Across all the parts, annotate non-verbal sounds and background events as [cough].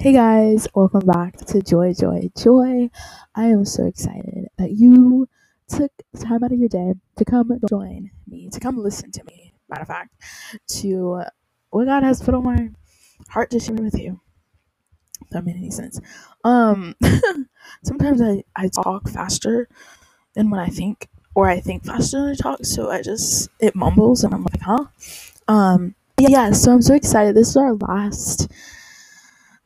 Hey guys, welcome back to Joy, Joy, Joy. I am so excited that you took time out of your day to come join me, to come listen to me, matter of fact, to what God has put on my heart to share with you. If that made any sense. Um, [laughs] sometimes I, I talk faster than when I think, or I think faster than I talk, so I just, it mumbles and I'm like, huh? Um, yeah, so I'm so excited. This is our last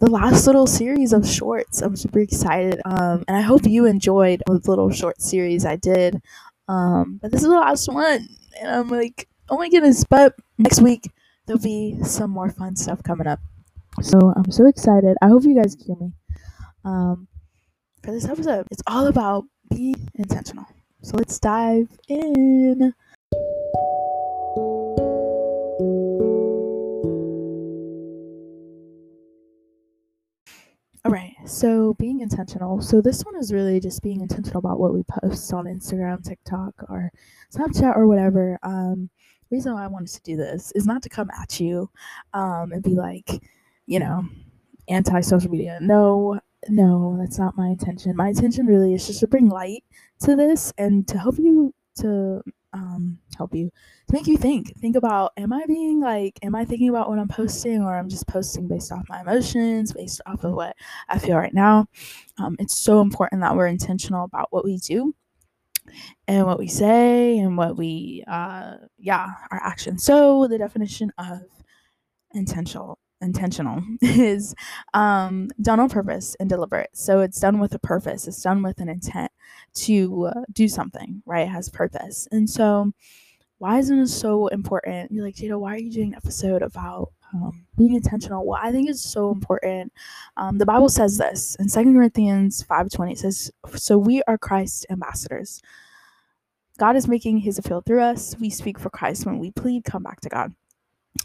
the last little series of shorts. I'm super excited. Um, and I hope you enjoyed the little short series I did. Um, but this is the last one. And I'm like, oh my goodness. But next week, there'll be some more fun stuff coming up. So I'm so excited. I hope you guys hear me. Um, for this episode, it's all about being intentional. So let's dive in. So being intentional. So this one is really just being intentional about what we post on Instagram, TikTok, or Snapchat or whatever. Um, reason why I wanted to do this is not to come at you um, and be like, you know, anti social media. No, no, that's not my intention. My intention really is just to bring light to this and to help you to um, help you to make you think. Think about am I being like, am I thinking about what I'm posting or I'm just posting based off my emotions, based off of what I feel right now? Um, it's so important that we're intentional about what we do and what we say and what we, uh, yeah, our actions. So the definition of intentional intentional [laughs] is um, done on purpose and deliberate. So it's done with a purpose. It's done with an intent to uh, do something, right? It has purpose. And so, why isn't it so important? You're like, Jada, why are you doing an episode about um, being intentional? Well, I think it's so important. Um, the Bible says this in Second Corinthians 5.20. It says, so we are Christ's ambassadors. God is making his appeal through us. We speak for Christ when we plead, come back to God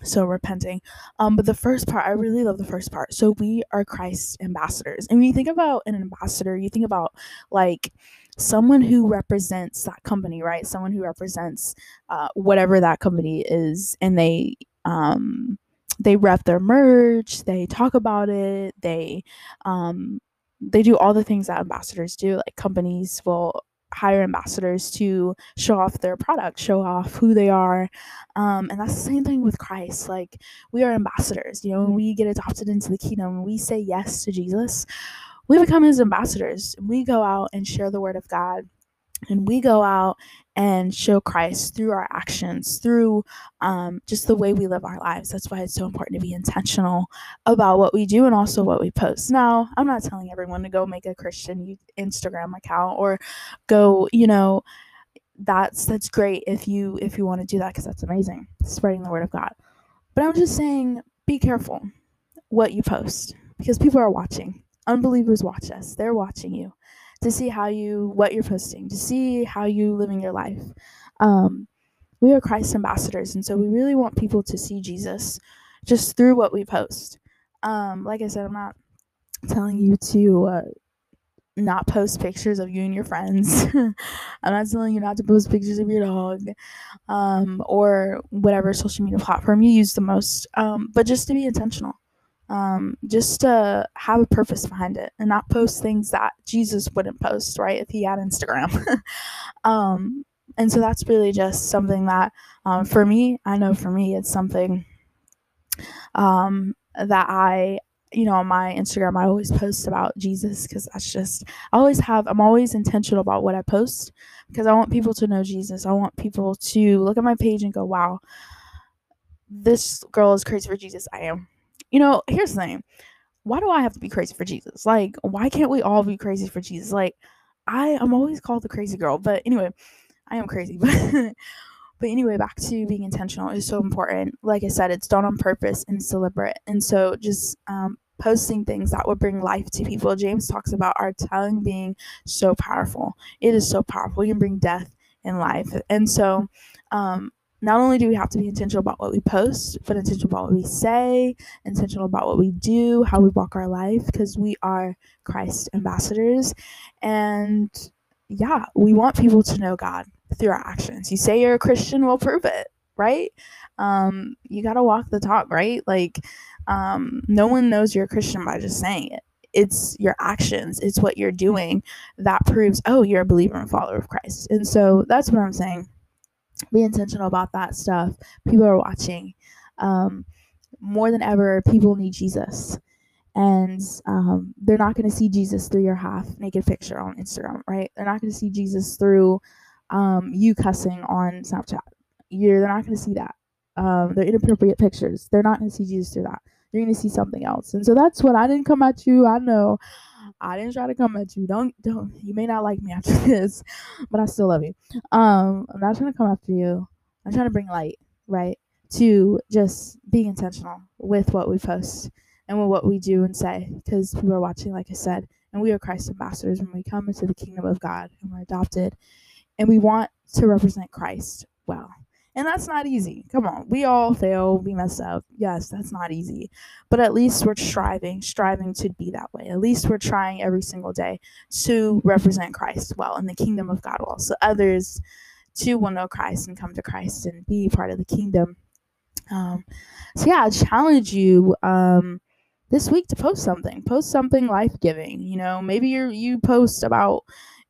so repenting um but the first part i really love the first part so we are christ's ambassadors and when you think about an ambassador you think about like someone who represents that company right someone who represents uh, whatever that company is and they um they rep their merch they talk about it they um they do all the things that ambassadors do like companies will hire ambassadors to show off their product, show off who they are. Um, and that's the same thing with Christ. Like, we are ambassadors. You know, when we get adopted into the kingdom, we say yes to Jesus, we become his ambassadors. We go out and share the word of God and we go out and show Christ through our actions, through um, just the way we live our lives. That's why it's so important to be intentional about what we do and also what we post. Now, I'm not telling everyone to go make a Christian Instagram account or go, you know, that's that's great if you if you want to do that because that's amazing, spreading the word of God. But I'm just saying, be careful what you post because people are watching. Unbelievers watch us. They're watching you to see how you what you're posting, to see how you living your life. Um, we are Christ ambassadors, and so we really want people to see Jesus just through what we post. Um, like I said, I'm not telling you to uh, not post pictures of you and your friends. [laughs] I'm not telling you not to post pictures of your dog um, or whatever social media platform you use the most, um, but just to be intentional um, just to have a purpose behind it and not post things that Jesus wouldn't post, right? If he had Instagram. [laughs] um, and so that's really just something that, um, for me, I know for me, it's something um, that I, you know, on my Instagram, I always post about Jesus because that's just, I always have, I'm always intentional about what I post because I want people to know Jesus. I want people to look at my page and go, wow, this girl is crazy for Jesus. I am you know, here's the thing. Why do I have to be crazy for Jesus? Like, why can't we all be crazy for Jesus? Like, I am always called the crazy girl, but anyway, I am crazy. [laughs] But anyway, back to being intentional is so important. Like I said, it's done on purpose and it's deliberate. And so just um, posting things that would bring life to people. James talks about our tongue being so powerful. It is so powerful. You can bring death in life. And so um, not only do we have to be intentional about what we post, but intentional about what we say, intentional about what we do, how we walk our life, because we are Christ ambassadors. And yeah, we want people to know God through our actions. You say you're a Christian, we'll prove it, right? Um, you got to walk the talk, right? Like, Um, no one knows you're a Christian by just saying it. It's your actions, it's what you're doing that proves, oh, you're a believer and follower of Christ. And so that's what I'm saying. Be intentional about that stuff. People are watching. Um, more than ever, people need Jesus. And um, they're not going to see Jesus through your half naked picture on Instagram, right? They're not going to see Jesus through um, you cussing on Snapchat. You're, they're not going to see that. Um, they're inappropriate pictures. They're not going to see Jesus through that. You're going to see something else. And so that's what I didn't come at you. I know I didn't try to come at you. Don't don't. You may not like me after [laughs] this, but I still love you. Um, I'm not trying to come after you. I'm trying to bring light, right, to just being intentional with what we post and with what we do and say, because people are watching, like I said, and we are Christ ambassadors when we come into the kingdom of God and we're adopted, and we want to represent Christ well. And that's not easy. Come on. We all fail. We mess up. Yes, that's not easy. But at least we're striving, striving to be that way. At least we're trying every single day to represent Christ well in the kingdom of God well. So others too will know Christ and come to Christ and be part of the kingdom. Um, so yeah, I challenge you um, this week to post something. Post something life giving. You know, maybe you you post about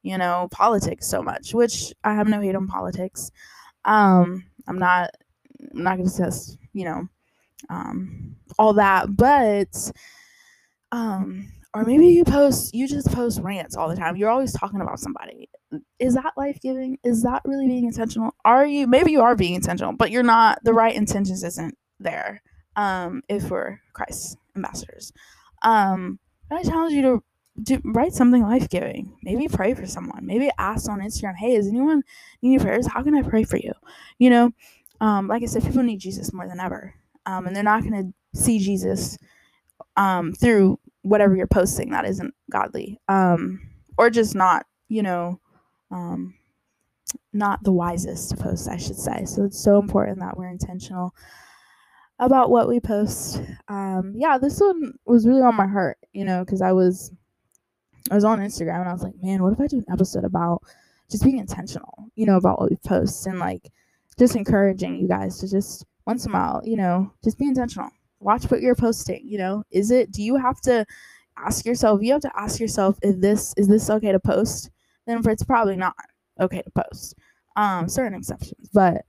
you know politics so much, which I have no hate on politics. Um, I'm not I'm not gonna discuss, you know, um, all that, but um, or maybe you post you just post rants all the time. You're always talking about somebody. Is that life giving? Is that really being intentional? Are you maybe you are being intentional, but you're not the right intentions isn't there. Um, if we're Christ ambassadors. Um, I challenge you to do write something life giving. Maybe pray for someone. Maybe ask on Instagram, hey, is anyone need prayers? How can I pray for you? You know, um, like I said, people need Jesus more than ever. Um, and they're not going to see Jesus um, through whatever you're posting that isn't godly um, or just not, you know, um, not the wisest to post, I should say. So it's so important that we're intentional about what we post. Um, yeah, this one was really on my heart, you know, because I was I was on Instagram and I was like, man, what if I do an episode about just being intentional, you know, about what we post and like just encouraging you guys to just once in a while, you know, just be intentional. Watch what you're posting, you know. Is it do you have to ask yourself, you have to ask yourself if this is this okay to post? Then it's probably not okay to post. Um, certain exceptions. But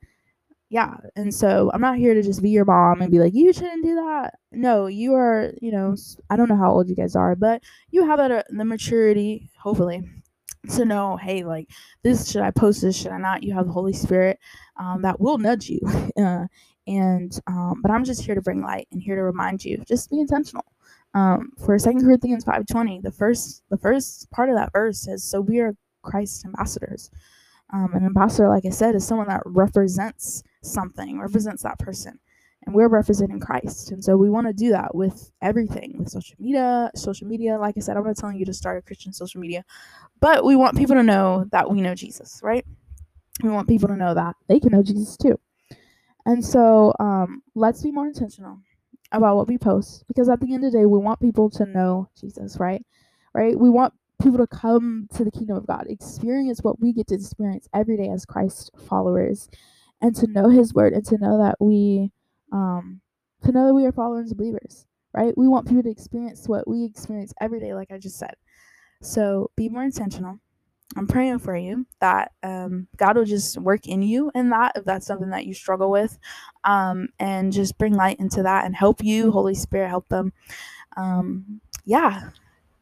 yeah, and so I'm not here to just be your mom and be like, you shouldn't do that. No, you are, you know, I don't know how old you guys are, but you have that, uh, the maturity, hopefully, to know, hey, like, this should I post this, should I not? You have the Holy Spirit um, that will nudge you. [laughs] Uh, and, um, but I'm just here to bring light and here to remind you, just be intentional. Um, for Second Corinthians 5.20, the first, the first part of that verse says, so we are Christ's ambassadors. Um, an ambassador, like I said, is someone that represents something, represents that person. And we're representing Christ. And so we want to do that with everything, with social media, social media. Like I said, I'm not telling you to start a Christian social media, but we want people to know that we know Jesus, right? We want people to know that they can know Jesus too. And so um, let's be more intentional about what we post because at the end of the day, we want people to know Jesus, right? Right? We want people to come to the kingdom of God, experience what we get to experience every day as Christ followers, and to know His word, and to know that we, um, to know that we are followers and believers, right? We want people to experience what we experience every day, like I just said. So be more intentional. I'm praying for you that um, God will just work in you in that if that's something that you struggle with, um, and just bring light into that and help you. Holy Spirit, help them. Um, yeah,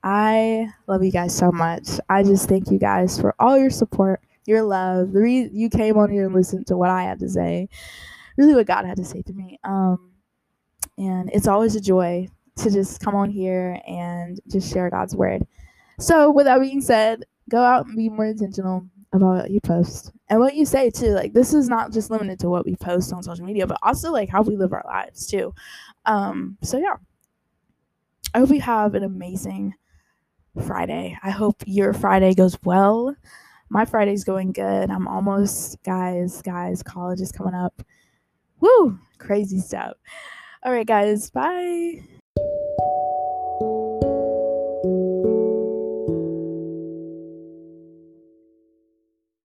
I love you guys so much. I just thank you guys for all your support, your love. The reason you came on here and listened to what I had to say, really what God had to say to me. Um, and it's always a joy to just come on here and just share God's word. So, with that being said, go out and be more intentional about what you post and what you say too. Like this is not just limited to what we post on social media, but also like how we live our lives too. Um, so yeah. I hope you have an amazing Friday. I hope your Friday goes well. My Friday's going good. I'm almost, guys, guys, college is coming up. Woo! Crazy stuff. All right, guys, bye.